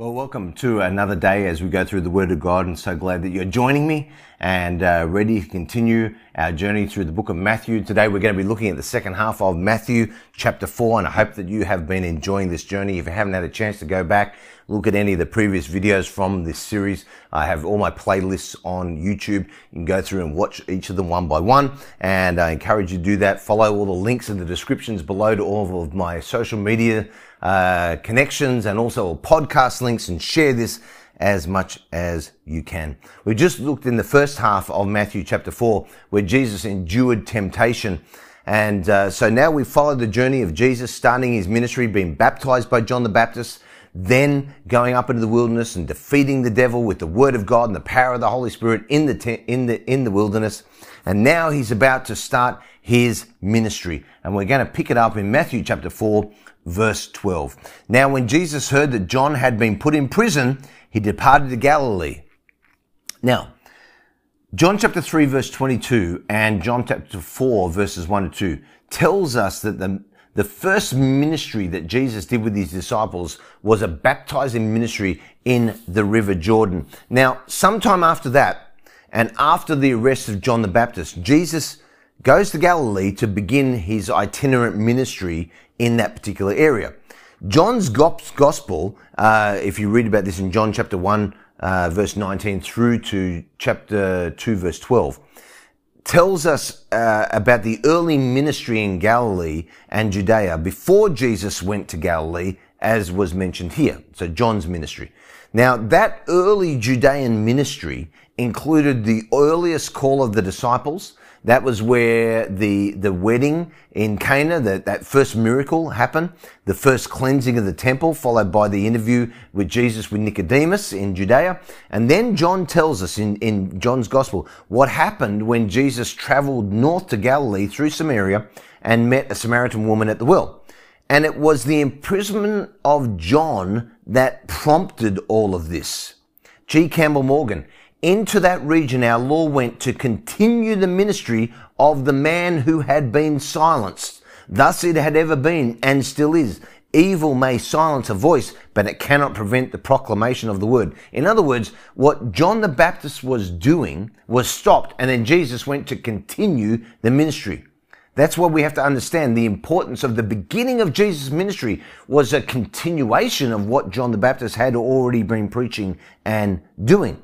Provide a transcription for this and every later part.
Well, welcome to another day as we go through the Word of God, and so glad that you're joining me and uh, ready to continue our journey through the book of Matthew. Today we're going to be looking at the second half of Matthew chapter 4, and I hope that you have been enjoying this journey. If you haven't had a chance to go back, look at any of the previous videos from this series. I have all my playlists on YouTube. You can go through and watch each of them one by one, and I encourage you to do that. Follow all the links in the descriptions below to all of my social media uh, connections and also podcast links and share this as much as you can. We just looked in the first half of Matthew chapter 4 where Jesus endured temptation. And uh, so now we follow the journey of Jesus starting his ministry, being baptized by John the Baptist, then going up into the wilderness and defeating the devil with the word of God and the power of the Holy Spirit in the, te- in the, in the wilderness. And now he's about to start his ministry. And we're going to pick it up in Matthew chapter 4 verse 12. Now, when Jesus heard that John had been put in prison, he departed to Galilee. Now, John chapter 3 verse 22 and John chapter 4 verses 1 to 2 tells us that the, the first ministry that Jesus did with his disciples was a baptizing ministry in the river Jordan. Now, sometime after that, and after the arrest of John the Baptist, Jesus goes to Galilee to begin his itinerant ministry in that particular area. John's gospel, uh, if you read about this in John chapter 1, uh, verse 19 through to chapter 2, verse 12, tells us uh, about the early ministry in Galilee and Judea before Jesus went to Galilee, as was mentioned here. So John's ministry. Now, that early Judean ministry included the earliest call of the disciples, that was where the, the wedding in Cana, that, that first miracle happened, the first cleansing of the temple, followed by the interview with Jesus with Nicodemus in Judea. And then John tells us in, in John's gospel what happened when Jesus traveled north to Galilee through Samaria and met a Samaritan woman at the well. And it was the imprisonment of John that prompted all of this. G. Campbell Morgan, into that region our Lord went to continue the ministry of the man who had been silenced. Thus it had ever been and still is. Evil may silence a voice, but it cannot prevent the proclamation of the word. In other words, what John the Baptist was doing was stopped, and then Jesus went to continue the ministry. That's what we have to understand. The importance of the beginning of Jesus' ministry was a continuation of what John the Baptist had already been preaching and doing.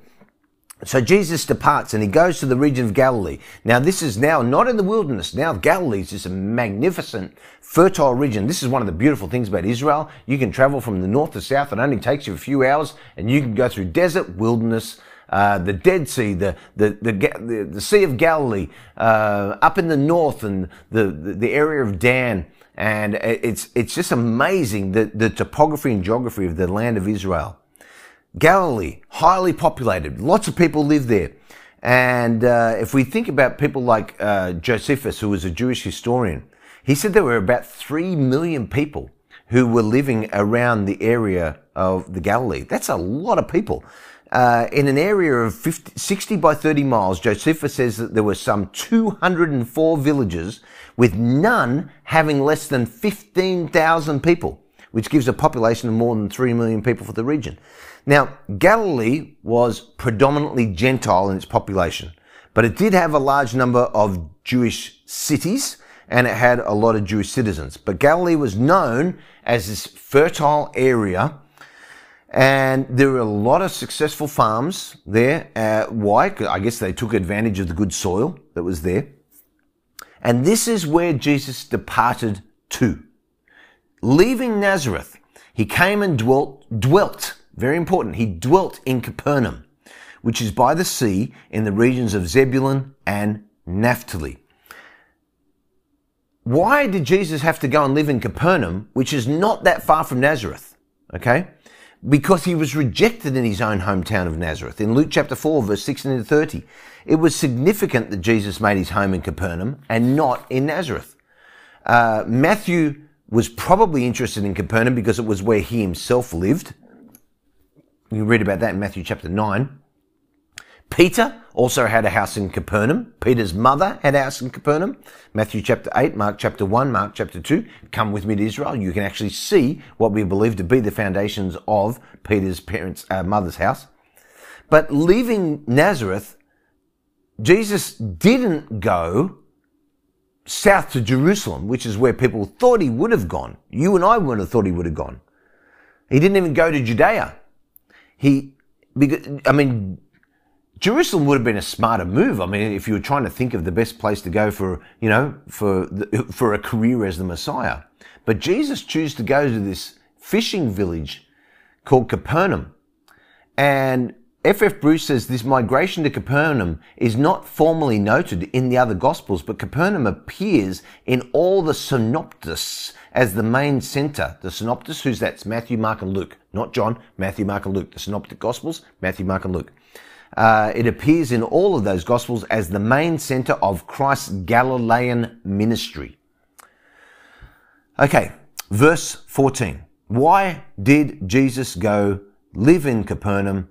So Jesus departs and he goes to the region of Galilee. Now this is now not in the wilderness. Now Galilee is just a magnificent, fertile region. This is one of the beautiful things about Israel. You can travel from the north to south. It only takes you a few hours and you can go through desert, wilderness, uh, the Dead Sea, the, the, the, the, Sea of Galilee, uh, up in the north and the, the, the area of Dan. And it's, it's just amazing the, the topography and geography of the land of Israel. Galilee, highly populated, lots of people live there. And uh, if we think about people like uh, Josephus, who was a Jewish historian, he said there were about 3 million people who were living around the area of the Galilee. That's a lot of people. Uh, in an area of 50, 60 by 30 miles, Josephus says that there were some 204 villages, with none having less than 15,000 people, which gives a population of more than 3 million people for the region. Now, Galilee was predominantly Gentile in its population, but it did have a large number of Jewish cities and it had a lot of Jewish citizens. But Galilee was known as this fertile area and there were a lot of successful farms there. Uh, why? I guess they took advantage of the good soil that was there. And this is where Jesus departed to. Leaving Nazareth, he came and dwelt, dwelt very important. He dwelt in Capernaum, which is by the sea in the regions of Zebulun and Naphtali. Why did Jesus have to go and live in Capernaum, which is not that far from Nazareth? Okay? because he was rejected in his own hometown of Nazareth. In Luke chapter 4, verse 16 to 30, it was significant that Jesus made his home in Capernaum and not in Nazareth. Uh, Matthew was probably interested in Capernaum because it was where he himself lived. You read about that in Matthew chapter 9. Peter also had a house in Capernaum. Peter's mother had a house in Capernaum. Matthew chapter 8, Mark chapter 1, Mark chapter 2. Come with me to Israel. You can actually see what we believe to be the foundations of Peter's parents' uh, mother's house. But leaving Nazareth, Jesus didn't go south to Jerusalem, which is where people thought he would have gone. You and I wouldn't have thought he would have gone. He didn't even go to Judea. He, because, I mean, Jerusalem would have been a smarter move. I mean, if you were trying to think of the best place to go for, you know, for, the, for a career as the Messiah. But Jesus chose to go to this fishing village called Capernaum. And F.F. Bruce says this migration to Capernaum is not formally noted in the other Gospels, but Capernaum appears in all the synoptists as the main center. The synoptists, who's that? Matthew, Mark, and Luke. Not John, Matthew, Mark, and Luke. The synoptic Gospels, Matthew, Mark, and Luke. Uh, it appears in all of those Gospels as the main center of Christ's Galilean ministry. Okay, verse 14. Why did Jesus go live in Capernaum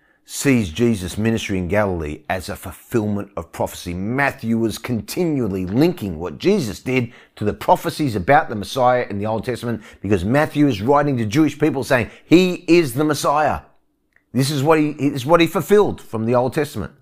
sees Jesus' ministry in Galilee as a fulfillment of prophecy. Matthew was continually linking what Jesus did to the prophecies about the Messiah in the Old Testament because Matthew is writing to Jewish people saying, He is the Messiah. This is what he, is what he fulfilled from the Old Testament.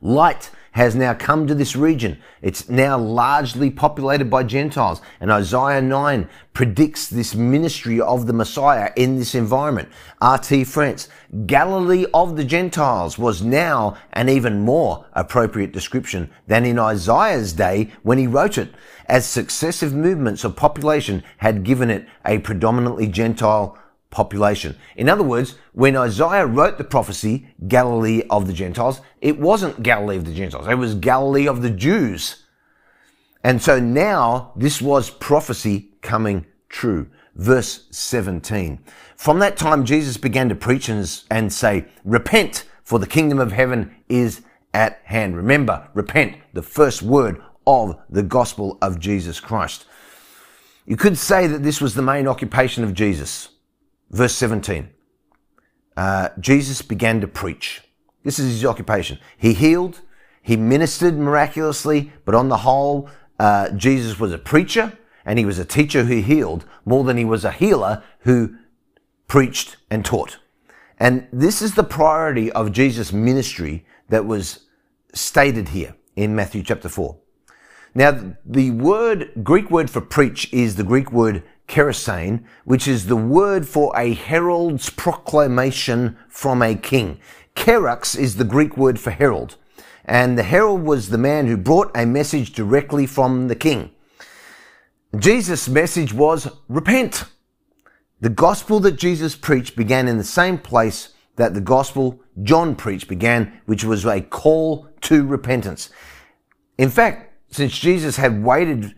Light has now come to this region. It's now largely populated by Gentiles. And Isaiah 9 predicts this ministry of the Messiah in this environment. R.T. France, Galilee of the Gentiles was now an even more appropriate description than in Isaiah's day when he wrote it, as successive movements of population had given it a predominantly Gentile population. In other words, when Isaiah wrote the prophecy, Galilee of the Gentiles, it wasn't Galilee of the Gentiles. It was Galilee of the Jews. And so now this was prophecy coming true. Verse 17. From that time, Jesus began to preach and, say, repent for the kingdom of heaven is at hand. Remember, repent, the first word of the gospel of Jesus Christ. You could say that this was the main occupation of Jesus. Verse 17. Uh, Jesus began to preach. This is his occupation. He healed, he ministered miraculously, but on the whole, uh, Jesus was a preacher and he was a teacher who healed more than he was a healer who preached and taught. And this is the priority of Jesus' ministry that was stated here in Matthew chapter 4. Now, the word, Greek word for preach is the Greek word kerussein, which is the word for a herald's proclamation from a king. Kerux is the Greek word for herald. And the herald was the man who brought a message directly from the king. Jesus' message was repent. The gospel that Jesus preached began in the same place that the gospel John preached began, which was a call to repentance. In fact, since Jesus had waited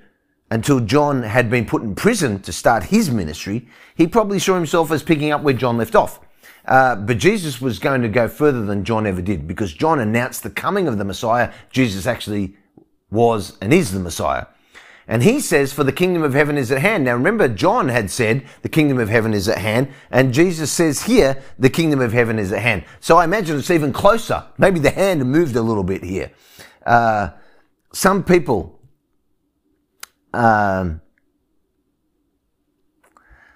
until John had been put in prison to start his ministry, he probably saw himself as picking up where John left off. Uh, but Jesus was going to go further than John ever did because John announced the coming of the Messiah. Jesus actually was and is the Messiah. And he says, for the kingdom of heaven is at hand. Now remember, John had said, the kingdom of heaven is at hand. And Jesus says here, the kingdom of heaven is at hand. So I imagine it's even closer. Maybe the hand moved a little bit here. Uh, some people um,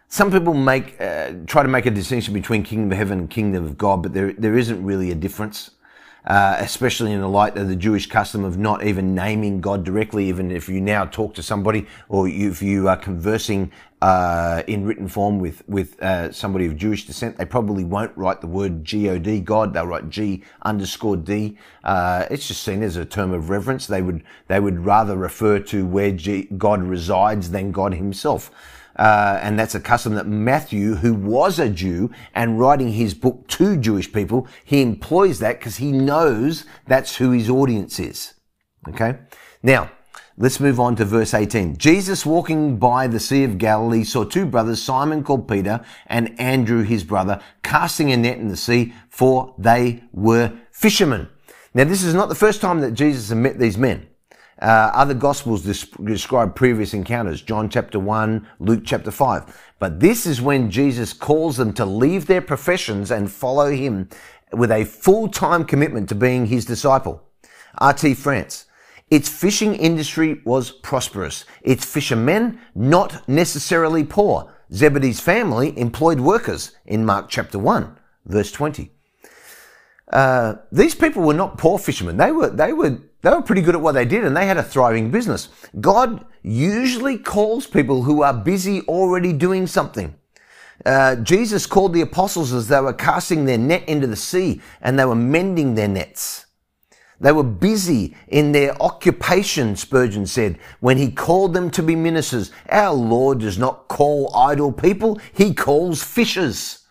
some people make uh, try to make a distinction between kingdom of heaven and kingdom of God, but there there isn't really a difference. Uh, especially in the light of the Jewish custom of not even naming God directly, even if you now talk to somebody or if you are conversing uh, in written form with with uh, somebody of Jewish descent, they probably won't write the word God, God. They'll write G underscore D. Uh, it's just seen as a term of reverence. They would they would rather refer to where G, God resides than God Himself. Uh, and that's a custom that Matthew, who was a Jew and writing his book to Jewish people, he employs that because he knows that's who his audience is. Okay. Now, let's move on to verse 18. Jesus walking by the Sea of Galilee saw two brothers, Simon called Peter and Andrew his brother, casting a net in the sea, for they were fishermen. Now, this is not the first time that Jesus had met these men. Uh, other gospels describe previous encounters, John chapter 1, Luke chapter 5. But this is when Jesus calls them to leave their professions and follow him with a full-time commitment to being his disciple. RT France. Its fishing industry was prosperous. Its fishermen not necessarily poor. Zebedee's family employed workers in Mark chapter 1, verse 20. Uh, these people were not poor fishermen. They were, they were they were pretty good at what they did and they had a thriving business. God usually calls people who are busy already doing something. Uh, Jesus called the apostles as they were casting their net into the sea and they were mending their nets. They were busy in their occupation, Spurgeon said, when he called them to be ministers. Our Lord does not call idle people, he calls fishers.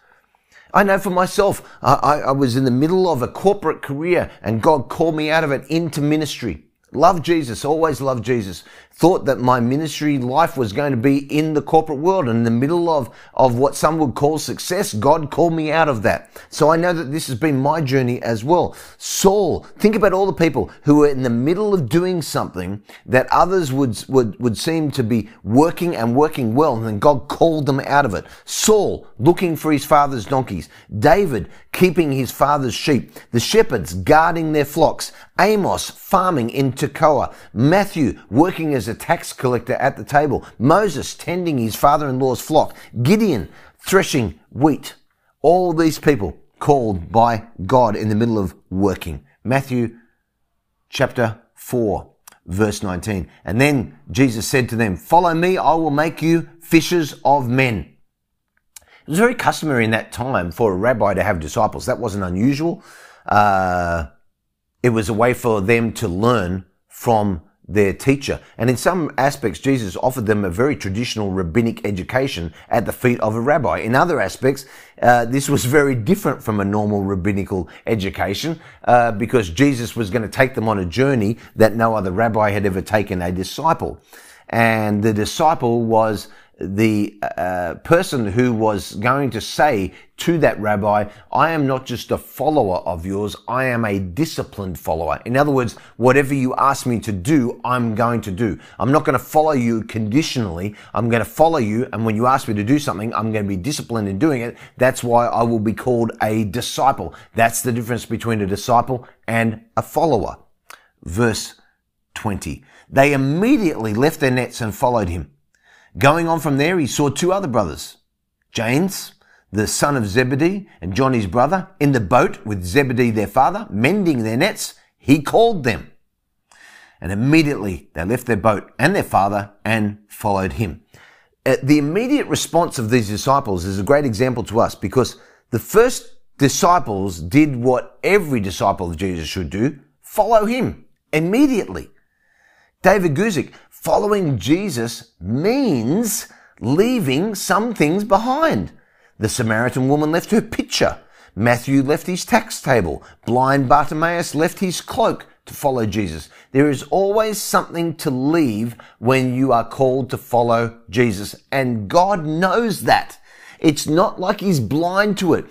I know for myself, I, I, was in the middle of a corporate career and God called me out of it into ministry. Love Jesus, always love Jesus. Thought that my ministry life was going to be in the corporate world and in the middle of, of what some would call success. God called me out of that. So I know that this has been my journey as well. Saul, think about all the people who were in the middle of doing something that others would, would, would seem to be working and working well. And then God called them out of it. Saul, looking for his father's donkeys. David, keeping his father's sheep. The shepherds, guarding their flocks. Amos farming in Tekoa, Matthew working as a tax collector at the table, Moses tending his father-in-law's flock, Gideon threshing wheat. All these people called by God in the middle of working. Matthew chapter 4 verse 19. And then Jesus said to them, follow me, I will make you fishers of men. It was very customary in that time for a rabbi to have disciples. That wasn't unusual. Uh, it was a way for them to learn from their teacher. And in some aspects, Jesus offered them a very traditional rabbinic education at the feet of a rabbi. In other aspects, uh, this was very different from a normal rabbinical education uh, because Jesus was going to take them on a journey that no other rabbi had ever taken a disciple. And the disciple was the uh, person who was going to say to that rabbi, I am not just a follower of yours, I am a disciplined follower. In other words, whatever you ask me to do, I'm going to do. I'm not going to follow you conditionally. I'm going to follow you. And when you ask me to do something, I'm going to be disciplined in doing it. That's why I will be called a disciple. That's the difference between a disciple and a follower. Verse 20. They immediately left their nets and followed him. Going on from there, he saw two other brothers, James, the son of Zebedee, and John his brother, in the boat with Zebedee their father, mending their nets. He called them. And immediately they left their boat and their father and followed him. Uh, the immediate response of these disciples is a great example to us because the first disciples did what every disciple of Jesus should do, follow him immediately. David Guzik, following Jesus means leaving some things behind. The Samaritan woman left her pitcher. Matthew left his tax table. Blind Bartimaeus left his cloak to follow Jesus. There is always something to leave when you are called to follow Jesus. And God knows that. It's not like he's blind to it.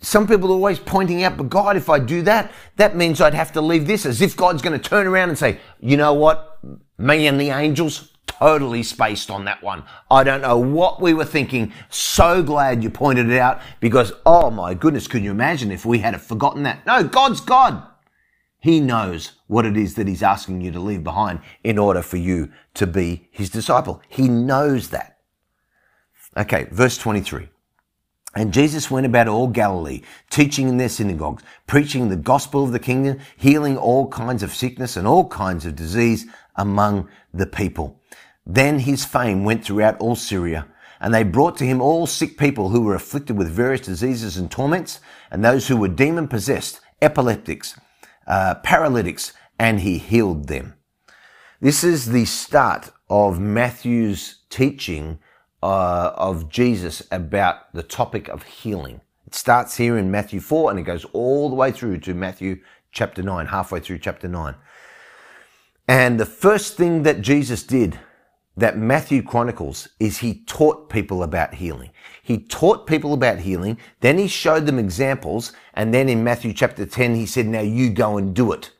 Some people are always pointing out, but God, if I do that, that means I'd have to leave this as if God's going to turn around and say, you know what? Me and the angels, totally spaced on that one. I don't know what we were thinking. So glad you pointed it out because, oh my goodness, could you imagine if we had forgotten that? No, God's God. He knows what it is that he's asking you to leave behind in order for you to be his disciple. He knows that. Okay, verse 23. And Jesus went about all Galilee, teaching in their synagogues, preaching the gospel of the kingdom, healing all kinds of sickness and all kinds of disease among the people. Then his fame went throughout all Syria, and they brought to him all sick people who were afflicted with various diseases and torments, and those who were demon possessed, epileptics, uh, paralytics, and he healed them. This is the start of Matthew's teaching uh, of Jesus about the topic of healing. It starts here in Matthew 4 and it goes all the way through to Matthew chapter 9, halfway through chapter 9. And the first thing that Jesus did that Matthew chronicles is he taught people about healing. He taught people about healing, then he showed them examples, and then in Matthew chapter 10, he said, now you go and do it.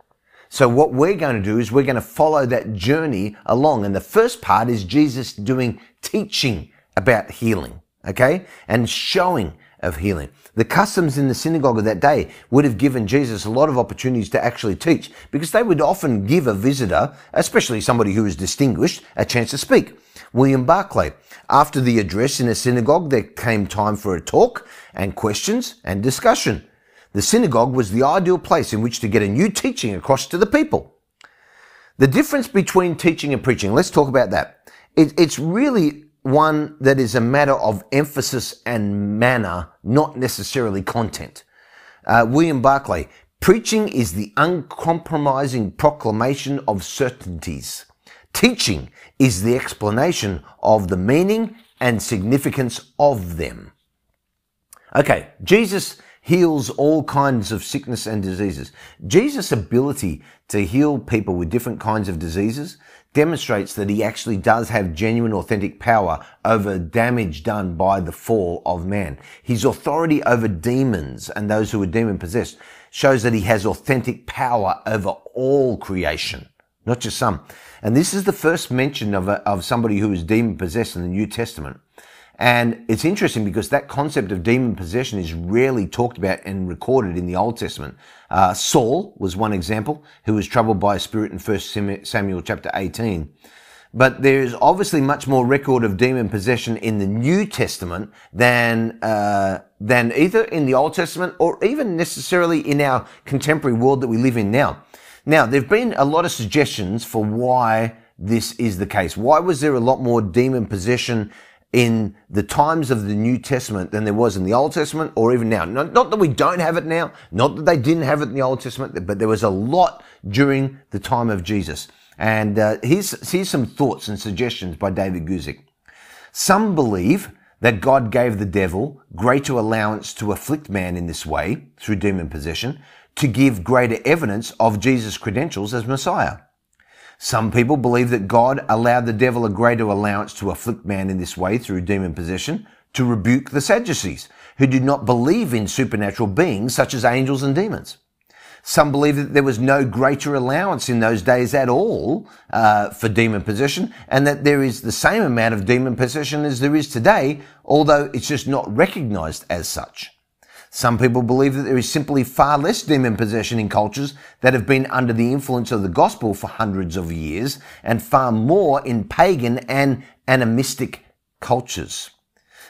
So what we're going to do is we're going to follow that journey along. And the first part is Jesus doing teaching about healing, okay? And showing of healing. The customs in the synagogue of that day would have given Jesus a lot of opportunities to actually teach because they would often give a visitor, especially somebody who is distinguished, a chance to speak. William Barclay. After the address in a synagogue, there came time for a talk and questions and discussion. The synagogue was the ideal place in which to get a new teaching across to the people. The difference between teaching and preaching, let's talk about that. It, it's really one that is a matter of emphasis and manner, not necessarily content. Uh, William Barclay, preaching is the uncompromising proclamation of certainties. Teaching is the explanation of the meaning and significance of them. Okay, Jesus heals all kinds of sickness and diseases. Jesus' ability to heal people with different kinds of diseases demonstrates that he actually does have genuine authentic power over damage done by the fall of man. His authority over demons and those who are demon possessed shows that he has authentic power over all creation, not just some. And this is the first mention of, a, of somebody who is demon possessed in the New Testament. And it's interesting because that concept of demon possession is rarely talked about and recorded in the Old Testament. Uh, Saul was one example who was troubled by a spirit in 1 Samuel chapter 18. But there is obviously much more record of demon possession in the New Testament than uh, than either in the Old Testament or even necessarily in our contemporary world that we live in now. Now, there have been a lot of suggestions for why this is the case. Why was there a lot more demon possession in the times of the New Testament than there was in the Old Testament or even now. Not, not, that we don't have it now, not that they didn't have it in the Old Testament, but there was a lot during the time of Jesus. And uh, here's, here's some thoughts and suggestions by David Guzik. Some believe that God gave the devil greater allowance to afflict man in this way through demon possession to give greater evidence of Jesus' credentials as Messiah. Some people believe that God allowed the devil a greater allowance to afflict man in this way through demon possession to rebuke the Sadducees, who did not believe in supernatural beings such as angels and demons. Some believe that there was no greater allowance in those days at all uh, for demon possession, and that there is the same amount of demon possession as there is today, although it's just not recognized as such. Some people believe that there is simply far less demon possession in cultures that have been under the influence of the gospel for hundreds of years and far more in pagan and animistic cultures.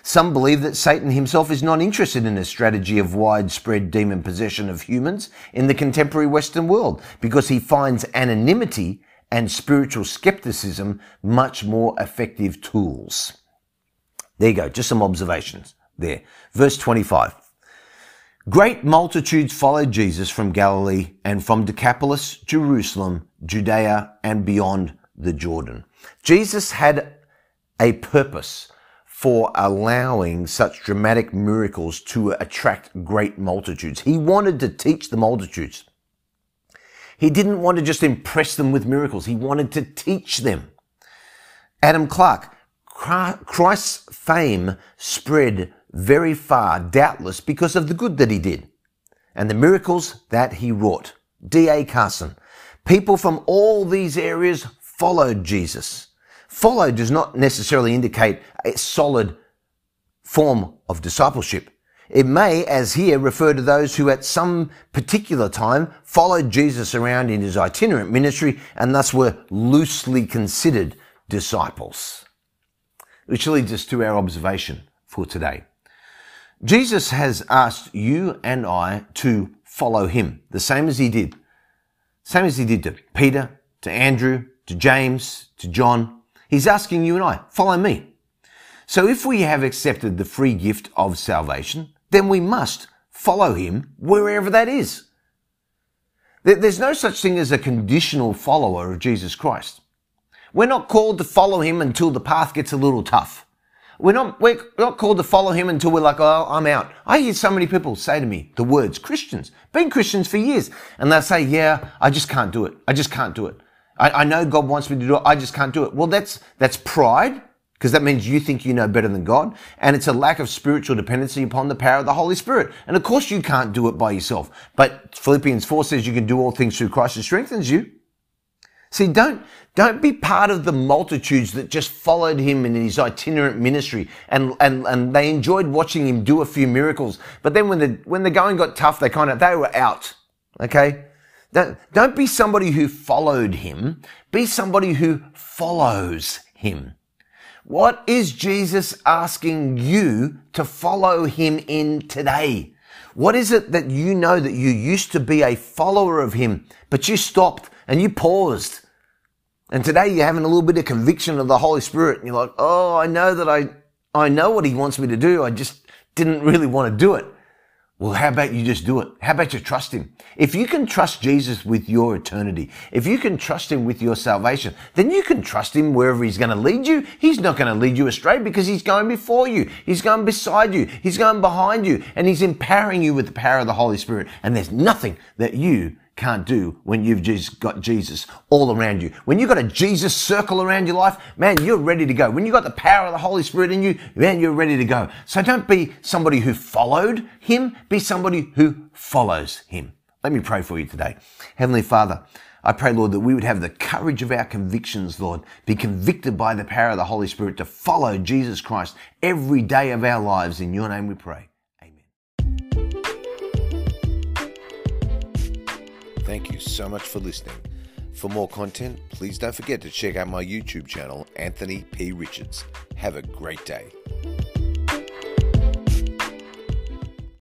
Some believe that Satan himself is not interested in a strategy of widespread demon possession of humans in the contemporary Western world because he finds anonymity and spiritual skepticism much more effective tools. There you go, just some observations there. Verse 25. Great multitudes followed Jesus from Galilee and from Decapolis, Jerusalem, Judea, and beyond the Jordan. Jesus had a purpose for allowing such dramatic miracles to attract great multitudes. He wanted to teach the multitudes. He didn't want to just impress them with miracles. He wanted to teach them. Adam Clarke, Christ's fame spread very far, doubtless, because of the good that he did and the miracles that he wrought. D.A. Carson. People from all these areas followed Jesus. Follow does not necessarily indicate a solid form of discipleship. It may, as here, refer to those who at some particular time followed Jesus around in his itinerant ministry and thus were loosely considered disciples. Which leads us to our observation for today. Jesus has asked you and I to follow him, the same as he did. Same as he did to Peter, to Andrew, to James, to John. He's asking you and I, follow me. So if we have accepted the free gift of salvation, then we must follow him wherever that is. There's no such thing as a conditional follower of Jesus Christ. We're not called to follow him until the path gets a little tough. We're not, we're not called to follow him until we're like, oh, I'm out. I hear so many people say to me the words Christians, been Christians for years, and they'll say, yeah, I just can't do it. I just can't do it. I, I know God wants me to do it. I just can't do it. Well, that's, that's pride because that means you think you know better than God. And it's a lack of spiritual dependency upon the power of the Holy Spirit. And of course you can't do it by yourself. But Philippians 4 says you can do all things through Christ who strengthens you. See, don't, don't be part of the multitudes that just followed him in his itinerant ministry and, and, and they enjoyed watching him do a few miracles. But then when the, when the going got tough, they kind of, they were out. Okay? Don't, don't be somebody who followed him. Be somebody who follows him. What is Jesus asking you to follow him in today? What is it that you know that you used to be a follower of him, but you stopped and you paused. And today you're having a little bit of conviction of the Holy Spirit and you're like, oh, I know that I, I know what he wants me to do. I just didn't really want to do it. Well, how about you just do it? How about you trust him? If you can trust Jesus with your eternity, if you can trust him with your salvation, then you can trust him wherever he's going to lead you. He's not going to lead you astray because he's going before you. He's going beside you. He's going behind you and he's empowering you with the power of the Holy Spirit. And there's nothing that you can't do when you've just got Jesus all around you. When you've got a Jesus circle around your life, man, you're ready to go. When you've got the power of the Holy Spirit in you, man, you're ready to go. So don't be somebody who followed him, be somebody who follows him. Let me pray for you today. Heavenly Father, I pray, Lord, that we would have the courage of our convictions, Lord, be convicted by the power of the Holy Spirit to follow Jesus Christ every day of our lives. In your name we pray. Thank you so much for listening. For more content, please don't forget to check out my YouTube channel, Anthony P. Richards. Have a great day.